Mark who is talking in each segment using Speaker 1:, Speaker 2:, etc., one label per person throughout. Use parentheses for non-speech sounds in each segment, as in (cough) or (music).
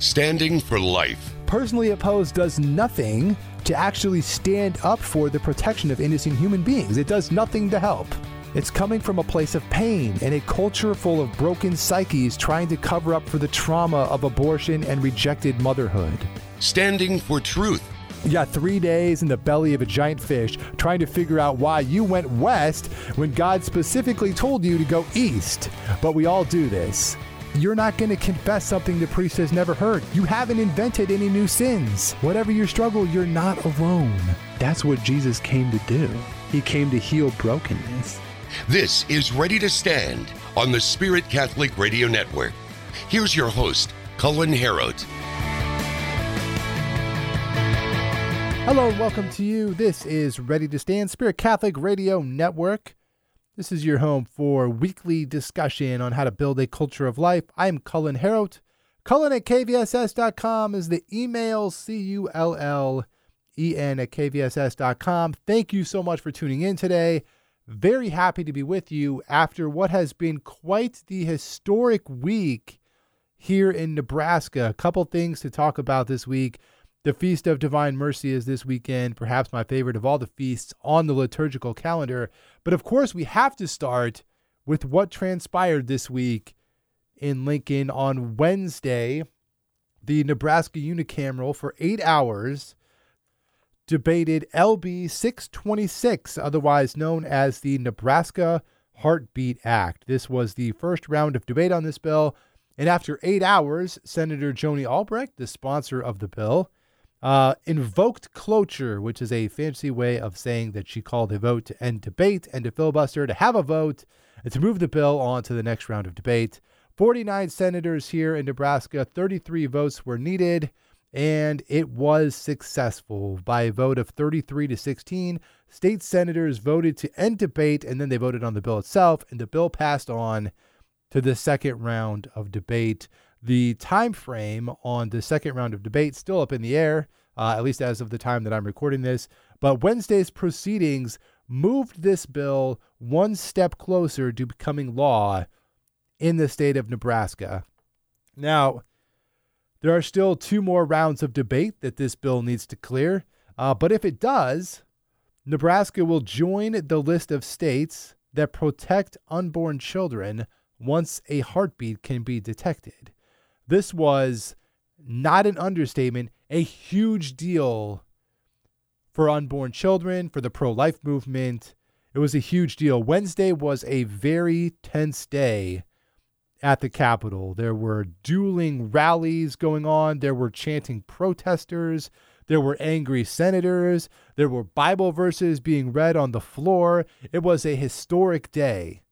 Speaker 1: Standing for life.
Speaker 2: Personally Opposed does nothing to actually stand up for the protection of innocent human beings. It does nothing to help. It's coming from a place of pain and a culture full of broken psyches trying to cover up for the trauma of abortion and rejected motherhood.
Speaker 1: Standing for truth.
Speaker 2: You got three days in the belly of a giant fish trying to figure out why you went west when God specifically told you to go east. But we all do this. You're not going to confess something the priest has never heard. You haven't invented any new sins. Whatever your struggle, you're not alone. That's what Jesus came to do. He came to heal brokenness.
Speaker 1: This is Ready to Stand on the Spirit Catholic Radio Network. Here's your host, Cullen Herout.
Speaker 2: Hello and welcome to you. This is Ready to Stand, Spirit Catholic Radio Network. This is your home for weekly discussion on how to build a culture of life. I am Cullen Herout. Cullen at kvss.com is the email, C U L L E N at kvss.com. Thank you so much for tuning in today. Very happy to be with you after what has been quite the historic week here in Nebraska. A couple things to talk about this week. The Feast of Divine Mercy is this weekend, perhaps my favorite of all the feasts on the liturgical calendar. But of course, we have to start with what transpired this week in Lincoln on Wednesday. The Nebraska unicameral for eight hours debated LB 626, otherwise known as the Nebraska Heartbeat Act. This was the first round of debate on this bill. And after eight hours, Senator Joni Albrecht, the sponsor of the bill, uh, invoked cloture, which is a fancy way of saying that she called a vote to end debate and to filibuster, to have a vote, to move the bill on to the next round of debate. 49 senators here in Nebraska, 33 votes were needed, and it was successful by a vote of 33 to 16. State senators voted to end debate, and then they voted on the bill itself, and the bill passed on to the second round of debate. The time frame on the second round of debate still up in the air, uh, at least as of the time that I'm recording this. But Wednesday's proceedings moved this bill one step closer to becoming law in the state of Nebraska. Now, there are still two more rounds of debate that this bill needs to clear. Uh, but if it does, Nebraska will join the list of states that protect unborn children once a heartbeat can be detected. This was not an understatement, a huge deal for unborn children, for the pro life movement. It was a huge deal. Wednesday was a very tense day at the Capitol. There were dueling rallies going on, there were chanting protesters, there were angry senators, there were Bible verses being read on the floor. It was a historic day.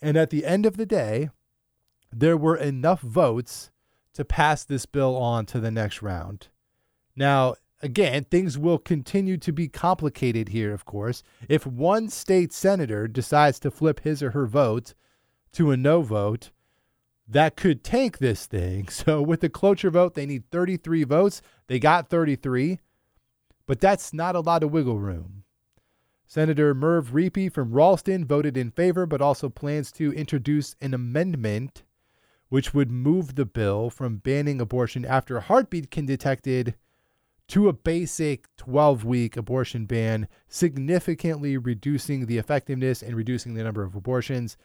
Speaker 2: And at the end of the day, there were enough votes to pass this bill on to the next round. Now, again, things will continue to be complicated here, of course. If one state senator decides to flip his or her vote to a no vote, that could tank this thing. (laughs) So, with the cloture vote, they need 33 votes. They got 33, but that's not a lot of wiggle room. Senator Merv Riepe from Ralston voted in favor, but also plans to introduce an amendment which would move the bill from banning abortion after a heartbeat can detected to a basic 12 week abortion ban, significantly reducing the effectiveness and reducing the number of abortions.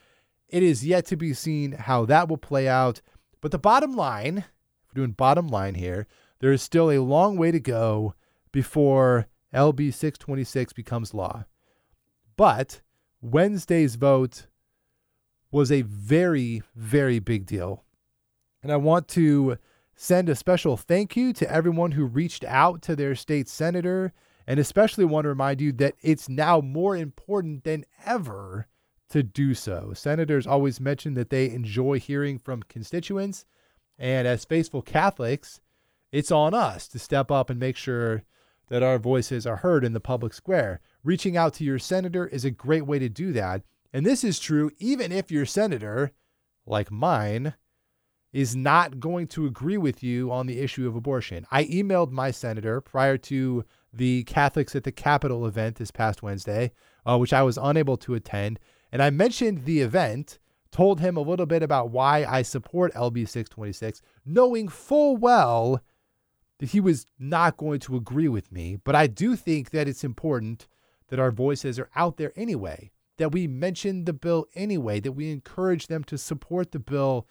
Speaker 2: It is yet to be seen how that will play out. But the bottom line, if we're doing bottom line here, there is still a long way to go before LB 626 becomes law. But Wednesday's vote was a very, very big deal. And I want to send a special thank you to everyone who reached out to their state senator, and especially want to remind you that it's now more important than ever to do so. Senators always mention that they enjoy hearing from constituents, and as faithful Catholics, it's on us to step up and make sure that our voices are heard in the public square. Reaching out to your senator is a great way to do that. And this is true even if your senator, like mine, is not going to agree with you on the issue of abortion. I emailed my senator prior to the Catholics at the Capitol event this past Wednesday, uh, which I was unable to attend. And I mentioned the event told him a little bit about why I support LB 626, knowing full well that he was not going to agree with me. But I do think that it's important that our voices are out there anyway, that we mention the bill anyway, that we encourage them to support the bill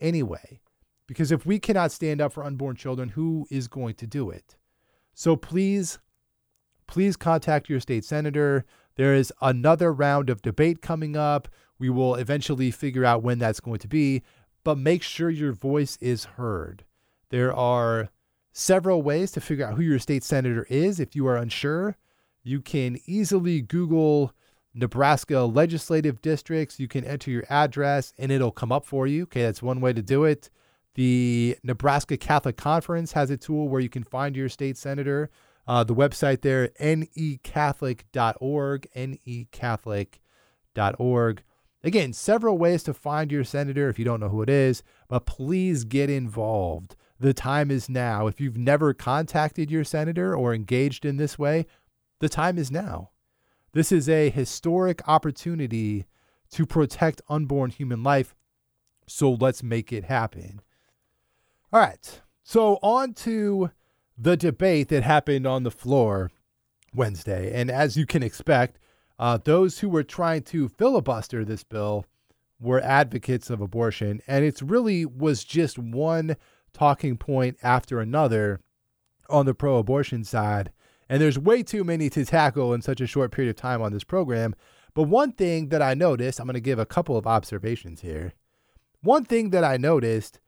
Speaker 2: anyway. Because if we cannot stand up for unborn children, who is going to do it? So please, please contact your state senator. There is another round of debate coming up. We will eventually figure out when that's going to be, but make sure your voice is heard. There are several ways to figure out who your state senator is if you are unsure. You can easily Google Nebraska legislative districts. You can enter your address and it'll come up for you. Okay, that's one way to do it. The Nebraska Catholic Conference has a tool where you can find your state senator. Uh, the website there, necatholic.org, necatholic.org. Again, several ways to find your senator if you don't know who it is, but please get involved. The time is now. If you've never contacted your senator or engaged in this way, the time is now. This is a historic opportunity to protect unborn human life. So let's make it happen. All right. So, on to the debate that happened on the floor Wednesday. And as you can expect, uh, those who were trying to filibuster this bill were advocates of abortion, and it really was just one talking point after another on the pro abortion side. And there's way too many to tackle in such a short period of time on this program. But one thing that I noticed, I'm going to give a couple of observations here. One thing that I noticed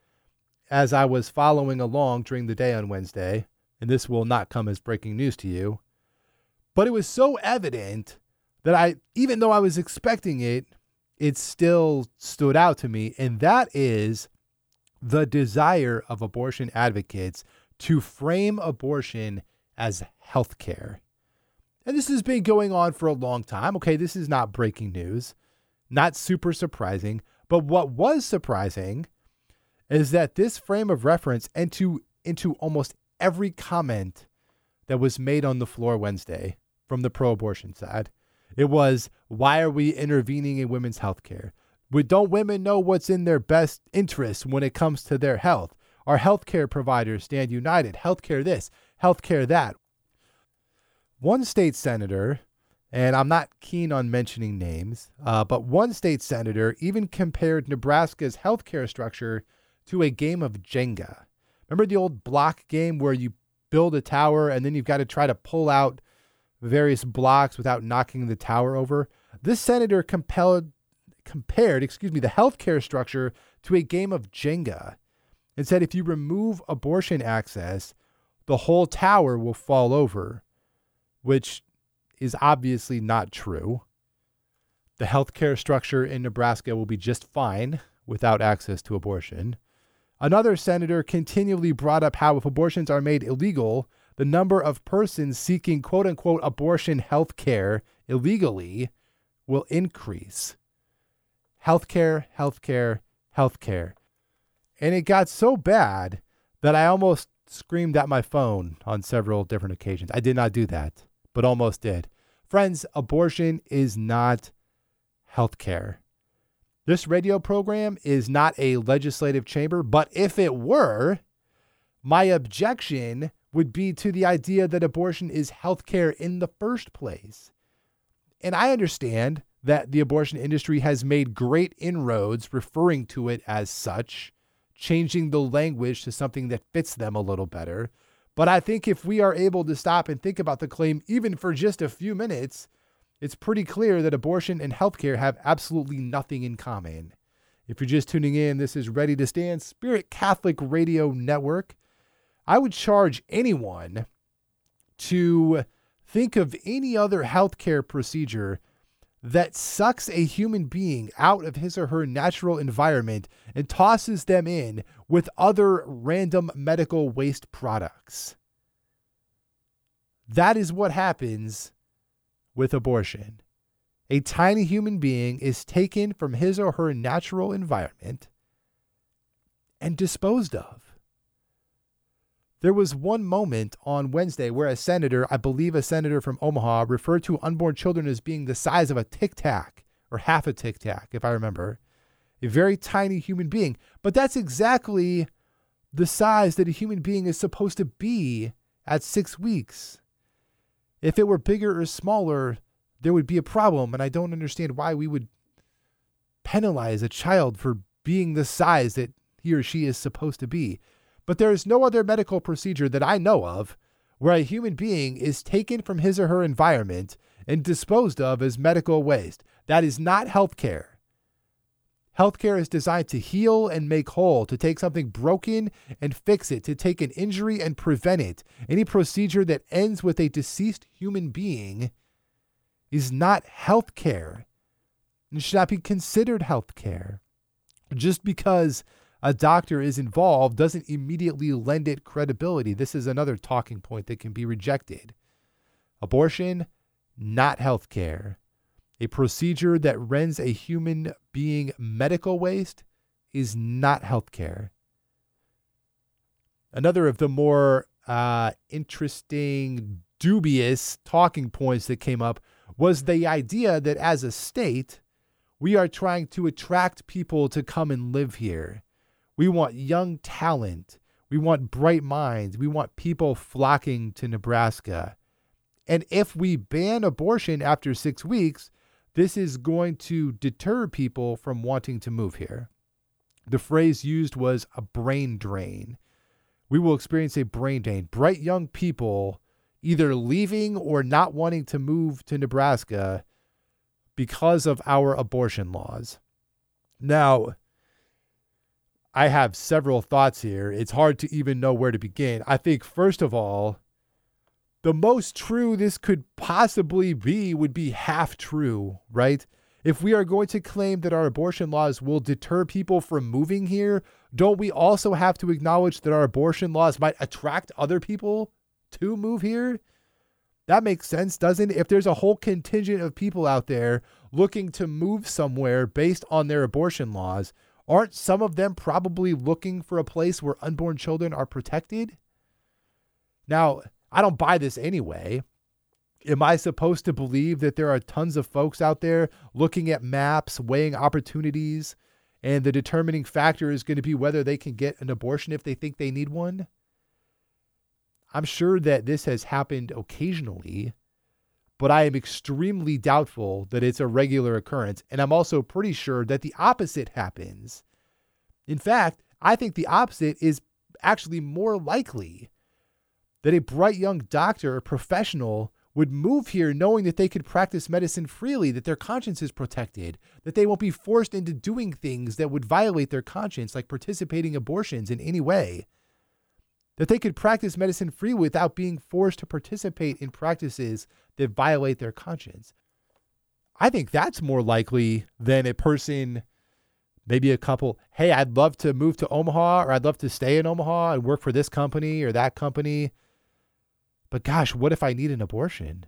Speaker 2: as I was following along during the day on Wednesday, and this will not come as breaking news to you, but it was so evident that I, even though I was expecting it, it still stood out to me. And that is the desire of abortion advocates to frame abortion as health care. And this has been going on for a long time. Okay, this is not breaking news, not super surprising. But what was surprising is that this frame of reference into into almost every comment that was made on the floor Wednesday from the pro-abortion side it was, why are we intervening in women's health care? Don't women know what's in their best interest when it comes to their health? Our healthcare providers stand united. Healthcare this, healthcare that. One state senator, and I'm not keen on mentioning names, uh, but one state senator even compared Nebraska's healthcare structure to a game of Jenga. Remember the old block game where you build a tower and then you've got to try to pull out various blocks without knocking the tower over. This senator compelled, compared, excuse me, the healthcare structure to a game of Jenga and said if you remove abortion access, the whole tower will fall over, which is obviously not true. The healthcare structure in Nebraska will be just fine without access to abortion. Another senator continually brought up how if abortions are made illegal, the number of persons seeking quote unquote abortion health care illegally will increase. Healthcare, healthcare, healthcare. And it got so bad that I almost screamed at my phone on several different occasions. I did not do that, but almost did. Friends, abortion is not healthcare. This radio program is not a legislative chamber, but if it were, my objection would be to the idea that abortion is healthcare in the first place. And I understand that the abortion industry has made great inroads referring to it as such, changing the language to something that fits them a little better. But I think if we are able to stop and think about the claim even for just a few minutes, it's pretty clear that abortion and healthcare have absolutely nothing in common. If you're just tuning in, this is Ready to Stand Spirit Catholic Radio Network. I would charge anyone to think of any other healthcare procedure that sucks a human being out of his or her natural environment and tosses them in with other random medical waste products. That is what happens with abortion. A tiny human being is taken from his or her natural environment and disposed of. There was one moment on Wednesday where a senator, I believe a senator from Omaha, referred to unborn children as being the size of a tic tac or half a tic tac, if I remember. a very tiny human being. But that's exactly the size that a human being is supposed to be at six weeks. If it were bigger or smaller, there would be a problem. And I don't understand why we would penalize a child for being the size that he or she is supposed to be. But there is no other medical procedure that I know of where a human being is taken from his or her environment and disposed of as medical waste. That is not healthcare. Healthcare is designed to heal and make whole, to take something broken and fix it, to take an injury and prevent it. Any procedure that ends with a deceased human being is not healthcare. and should not be considered healthcare. Just because a doctor is involved doesn't immediately lend it credibility. This is another talking point that can be rejected. Abortion, not healthcare. A procedure that rends a human being medical waste is not healthcare. Another of the more uh, interesting, dubious talking points that came up was the idea that as a state, we are trying to attract people to come and live here. We want young talent. We want bright minds. We want people flocking to Nebraska. And if we ban abortion after six weeks, this is going to deter people from wanting to move here. The phrase used was a brain drain. We will experience a brain drain. Bright young people either leaving or not wanting to move to Nebraska because of our abortion laws. Now, I have several thoughts here. It's hard to even know where to begin. I think, first of all, the most true this could possibly be would be half true, right? If we are going to claim that our abortion laws will deter people from moving here, don't we also have to acknowledge that our abortion laws might attract other people to move here? That makes sense, doesn't it? If there's a whole contingent of people out there looking to move somewhere based on their abortion laws, aren't some of them probably looking for a place where unborn children are protected? Now, I don't buy this anyway. Am I supposed to believe that there are tons of folks out there looking at maps, weighing opportunities, and the determining factor is going to be whether they can get an abortion if they think they need one? I'm sure that this has happened occasionally, but I am extremely doubtful that it's a regular occurrence. And I'm also pretty sure that the opposite happens. In fact, I think the opposite is actually more likely that a bright young doctor or professional would move here knowing that they could practice medicine freely, that their conscience is protected, that they won't be forced into doing things that would violate their conscience, like participating abortions in any way that they could practice medicine free without being forced to participate in practices that violate their conscience. I think that's more likely than a person, maybe a couple, hey, I'd love to move to Omaha or I'd love to stay in Omaha and work for this company or that company. But gosh, what if I need an abortion?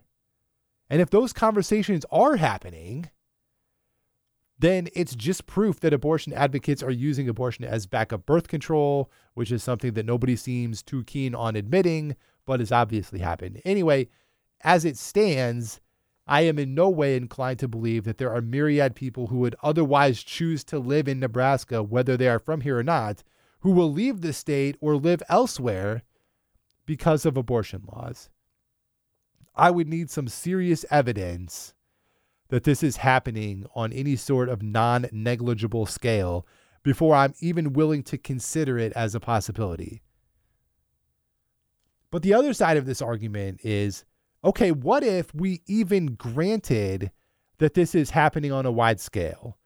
Speaker 2: And if those conversations are happening, then it's just proof that abortion advocates are using abortion as backup birth control, which is something that nobody seems too keen on admitting, but has obviously happened. Anyway, as it stands, I am in no way inclined to believe that there are myriad people who would otherwise choose to live in Nebraska, whether they are from here or not, who will leave the state or live elsewhere because of abortion laws. I would need some serious evidence that this is happening on any sort of non negligible scale before I'm even willing to consider it as a possibility. But the other side of this argument is okay, what if we even granted that this is happening on a wide scale?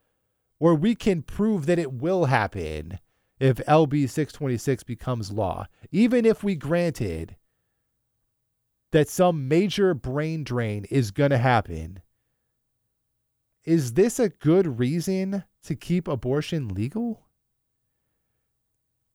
Speaker 2: Or we can prove that it will happen if LB 626 becomes law. Even if we granted that some major brain drain is going to happen is this a good reason to keep abortion legal?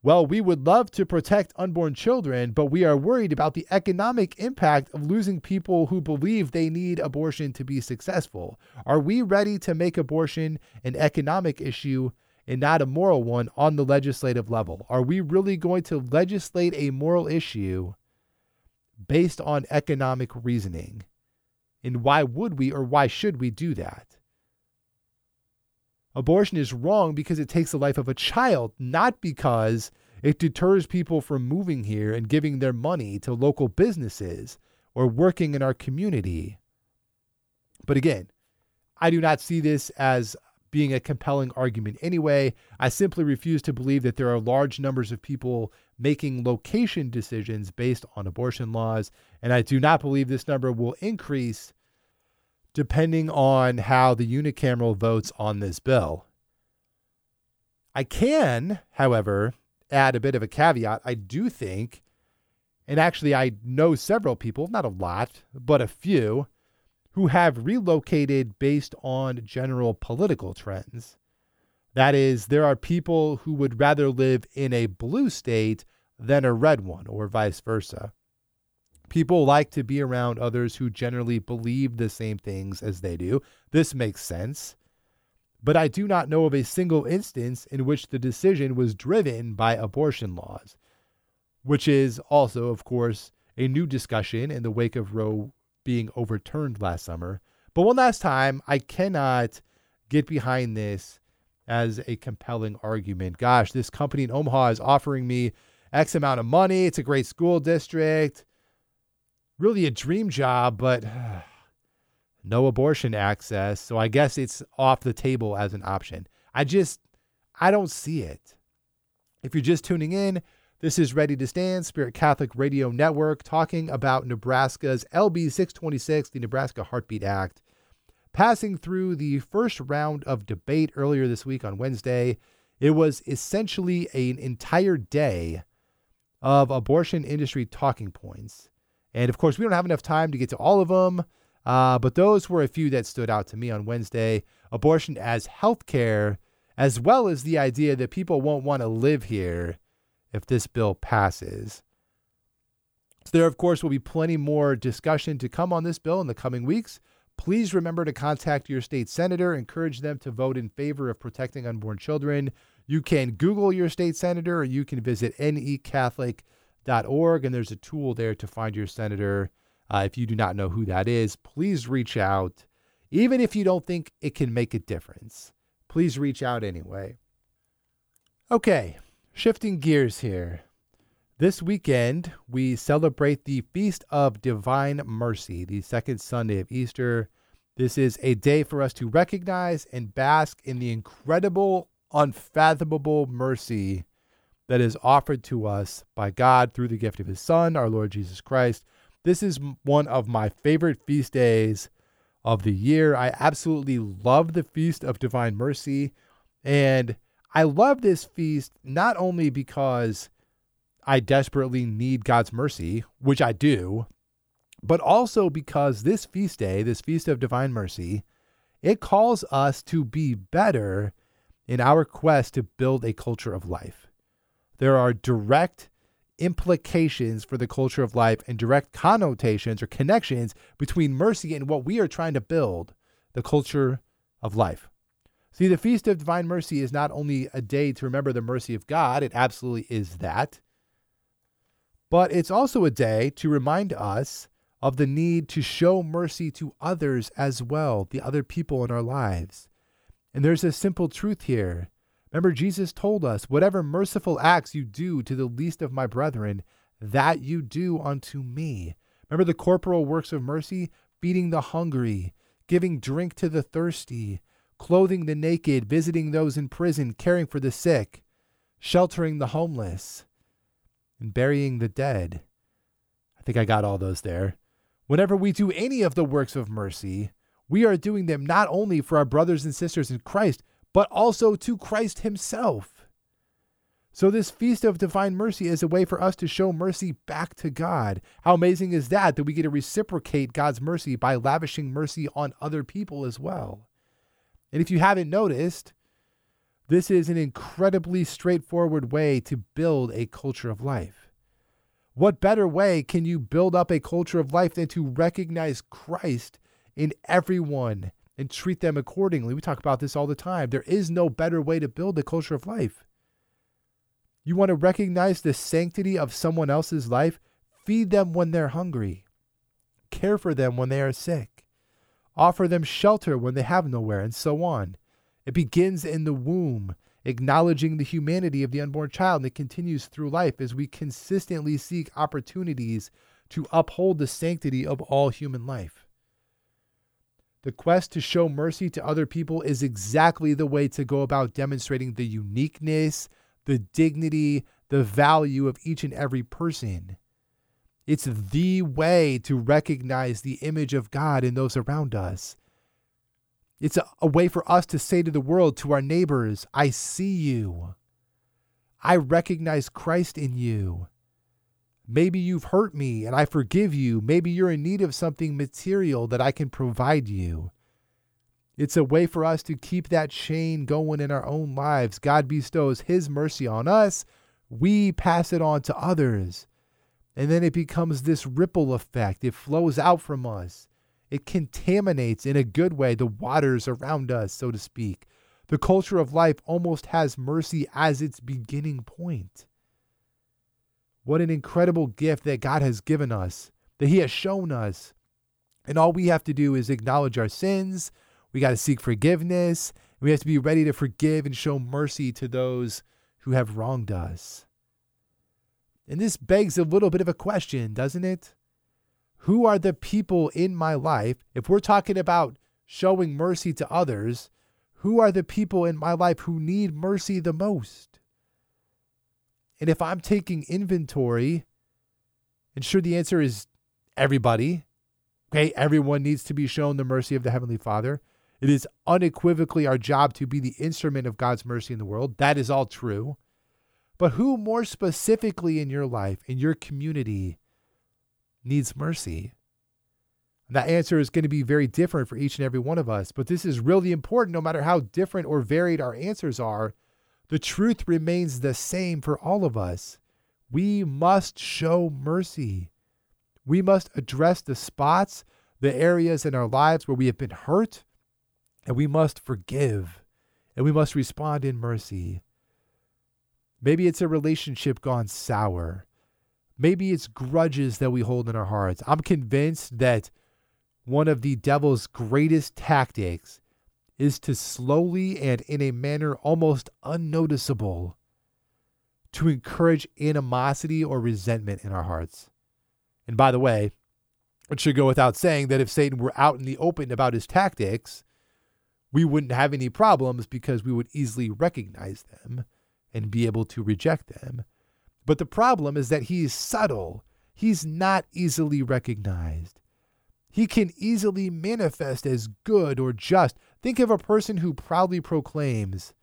Speaker 2: Well, we would love to protect unborn children, but we are worried about the economic impact of losing people who believe they need abortion to be successful. Are we ready to make abortion an economic issue and not a moral one on the legislative level? Are we really going to legislate a moral issue based on economic reasoning? And why would we or why should we do that? Abortion is wrong because it takes the life of a child, not because it deters people from moving here and giving their money to local businesses or working in our community. But again, I do not see this as being a compelling argument anyway. I simply refuse to believe that there are large numbers of people making location decisions based on abortion laws. And I do not believe this number will increase depending on how the unicameral votes on this bill. I can, however, add a bit of a caveat. I do think, and actually, I know several people, not a lot, but a few, who have relocated based on general political trends. That is, there are people who would rather live in a blue state than a red one, or vice versa. People like to be around others who generally believe the same things as they do. This makes sense. But I do not know of a single instance in which the decision was driven by abortion laws, which is also, of course, a new discussion in the wake of Roe being overturned last summer. But one last time, I cannot get behind this as a compelling argument. Gosh, this company in Omaha is offering me X amount of money. It's a great school district. Really a dream job, but (sighs) no abortion access. So I guess it's off the table as an option. I just, I don't see it. If you're just tuning in, this is Ready to Stand, Spirit Catholic Radio Network, talking about Nebraska's LB 626, the Nebraska Heartbeat Act, passing through the first round of debate earlier this week on Wednesday. It was essentially an entire day of abortion industry talking points. And of course, we don't have enough time to get to all of them, uh, but those were a few that stood out to me on Wednesday. Abortion as healthcare, as well as the idea that people won't want to live here if this bill passes. So, there, of course, will be plenty more discussion to come on this bill in the coming weeks. Please remember to contact your state senator, encourage them to vote in favor of protecting unborn children. You can Google your state senator or you can visit necatholic.org, and there's a tool there to find your senator. Uh, if you do not know who that is, please reach out. Even if you don't think it can make a difference, please reach out anyway. Okay, Shifting gears here. This weekend, we celebrate the Feast of Divine Mercy, the second Sunday of Easter. This is a day for us to recognize and bask in the incredible, unfathomable mercy that is offered to us by God through the gift of His Son, our Lord Jesus Christ. This is one of my favorite feast days of the year. I absolutely love the Feast of Divine Mercy. And I love this feast not only because I desperately need God's mercy, which I do, but also because this feast day, this feast of divine mercy, it calls us to be better in our quest to build a culture of life. There are direct implications for the culture of life and direct connotations or connections between mercy and what we are trying to build the culture of life. See, the Feast of Divine Mercy is not only a day to remember the mercy of God, it absolutely is that, but it's also a day to remind us of the need to show mercy to others as well, the other people in our lives. And there's a simple truth here. Remember, Jesus told us, Whatever merciful acts you do to the least of my brethren, that you do unto me. Remember the corporal works of mercy? Feeding the hungry, giving drink to the thirsty, clothing the naked, visiting those in prison, caring for the sick, sheltering the homeless, and burying the dead. I think I got all those there. Whenever we do any of the works of mercy, we are doing them not only for our brothers and sisters in Christ, but also to Christ Himself. So, this feast of divine mercy is a way for us to show mercy back to God. How amazing is that? That we get to reciprocate God's mercy by lavishing mercy on other people as well. And if you haven't noticed, this is an incredibly straightforward way to build a culture of life. What better way can you build up a culture of life than to recognize Christ in everyone and treat them accordingly? We talk about this all the time. There is no better way to build a culture of life. You want to recognize the sanctity of someone else's life? Feed them when they're hungry, care for them when they are sick offer them shelter when they have nowhere, and so on. It begins in the womb, acknowledging the humanity of the unborn child, and it continues through life as we consistently seek opportunities to uphold the sanctity of all human life. The quest to show mercy to other people is exactly the way to go about demonstrating the uniqueness, the dignity, the value of each and every person. It's the way to recognize the image of God in those around us. It's a, a, way for us to say to the world, to our neighbors, I see you. I recognize Christ in you. Maybe you've hurt me and I forgive you. Maybe you're in need of something material that I can provide you. It's a way for us to keep that chain going in our own lives. God bestows His mercy on us, we pass it on to others. And then it becomes this ripple effect. It flows out from us. It contaminates in a good way the waters around us, so to speak. The culture of life almost has mercy as its beginning point. What an incredible gift that God has given us, that He has shown us. And all we have to do is acknowledge our sins. We got to seek forgiveness. We have to be ready to forgive and show mercy to those who have wronged us. And this begs a little bit of a question, doesn't it? Who are the people in my life? If we're talking about showing mercy to others, who are the people in my life who need mercy the most? And if I'm taking inventory, and sure, the answer is everybody. Okay, everyone needs to be shown the mercy of the Heavenly Father. It is unequivocally our job to be the instrument of God's mercy in the world. That is all true. But who more specifically in your life, in your community, needs mercy? And that answer is going to be very different for each and every one of us. But this is really important no matter how different or varied our answers are the truth remains the same for all of us. We must show mercy. We must address the spots, the areas in our lives where we have been hurt, and we must forgive, and we must respond in mercy. Maybe it's a relationship gone sour. Maybe it's grudges that we hold in our hearts. I'm convinced that one of the devil's greatest tactics is to slowly and in a manner almost unnoticeable to encourage animosity or resentment in our hearts. And by the way, it should go without saying that if Satan were out in the open about his tactics, we wouldn't have any problems because we would easily recognize them and be able to reject them. But the problem is that he's subtle. He's not easily recognized. He can easily manifest as good or just. Think of a person who proudly proclaims,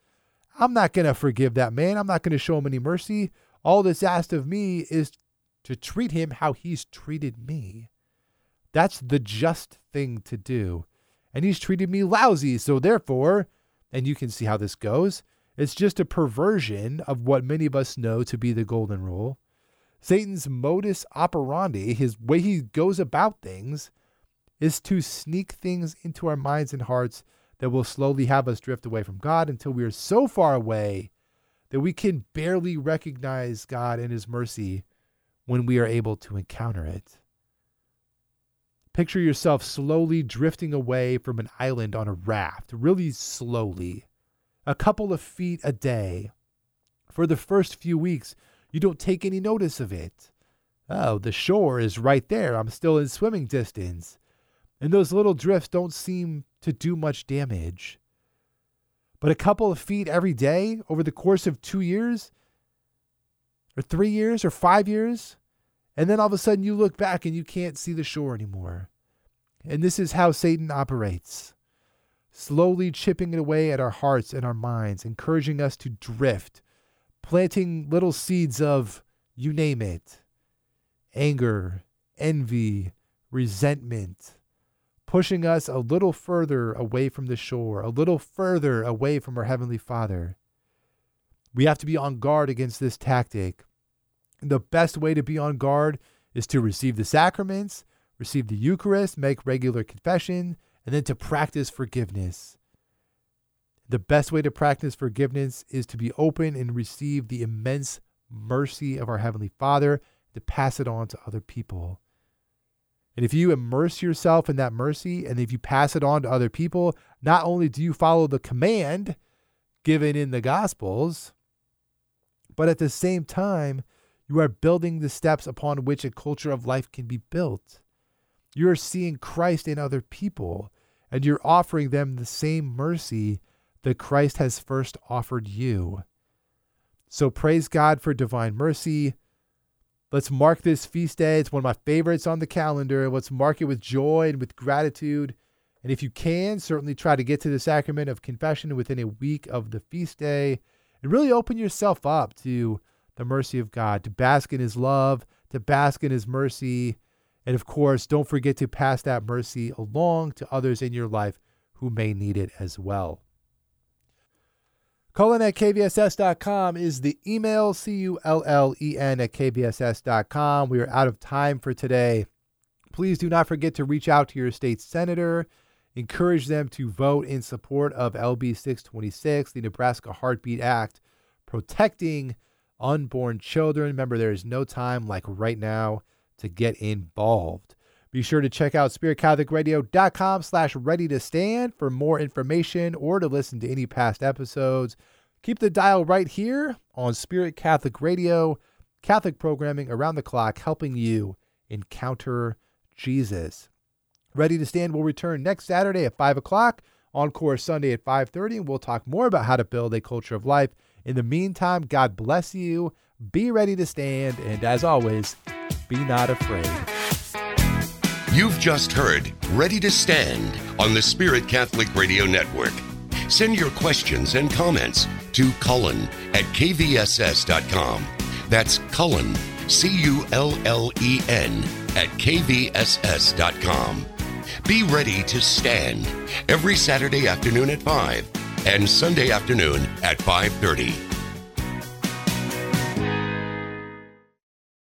Speaker 2: I'm not going to forgive that man. I'm not going to show him any mercy. All that's asked of me is to treat him how he's treated me. That's the just thing to do. And he's treated me lousy. So, therefore, and you can see how this goes, it's just a perversion of what many of us know to be the golden rule. Satan's modus operandi, his way he goes about things, is to sneak things into our minds and hearts that will slowly have us drift away from God until we are so far away that we can barely recognize God and His mercy when we are able to encounter it. Picture yourself slowly drifting away from an island on a raft, really slowly, a couple of feet a day. For the first few weeks, you don't take any notice of it. Oh, the shore is right there. I'm still in swimming distance and those little drifts don't seem to do much damage. But a couple of feet every day over the course of two years, or three years, or five years, and then all of a sudden you look back and you can't see the shore anymore. And this is how Satan operates slowly chipping it away at our hearts and our minds, encouraging us to drift, planting little seeds of, you name it, anger, envy, resentment, pushing us a little further away from the shore, a little further away from our Heavenly Father. We have to be on guard against this tactic. The best way to be on guard is to receive the sacraments, receive the Eucharist, make regular confession, and then to practice forgiveness. The best way to practice forgiveness is to be open and receive the immense mercy of our Heavenly Father, to pass it on to other people. And if you immerse yourself in that mercy and if you pass it on to other people, not only do you follow the command given in the Gospels, but at the same time, you are building the steps upon which a culture of life can be built. You're seeing Christ in other people, and you're offering them the same mercy that Christ has first offered you. So praise God for divine mercy. Let's mark this feast day. It's one of my favorites on the calendar. Let's mark it with joy and with gratitude. And if you can, certainly try to get to the sacrament of confession within a week of the feast day and really open yourself up to the mercy of God, to bask in His love, to bask in His mercy. And of course, don't forget to pass that mercy along to others in your life who may need it as well. Cullen at kvss.com is the email, C U L L E N at kvss.com. We are out of time for today. Please do not forget to reach out to your state senator. Encourage them to vote in support of LB 626, the Nebraska Heartbeat Act, protecting unborn children. Remember, there is no time like right now to get involved. Be sure to check out spiritcatholicradio.com slash ready to stand for more information or to listen to any past episodes. Keep the dial right here on Spirit Catholic Radio, Catholic programming around the clock, helping you encounter Jesus. Ready to Stand will return next Saturday at 5 o'clock, Encore Sunday at 5.30, and we'll talk more about how to build a culture of life. In the meantime, God bless you. Be ready to stand, and as always, be not afraid.
Speaker 1: You've just heard Ready to Stand on the Spirit Catholic Radio Network. Send your questions and comments to Cullen at kvss.com. That's Cullen, C U L L E N, at kvss.com. Be ready to stand every Saturday afternoon at 5 and Sunday afternoon at 5:30.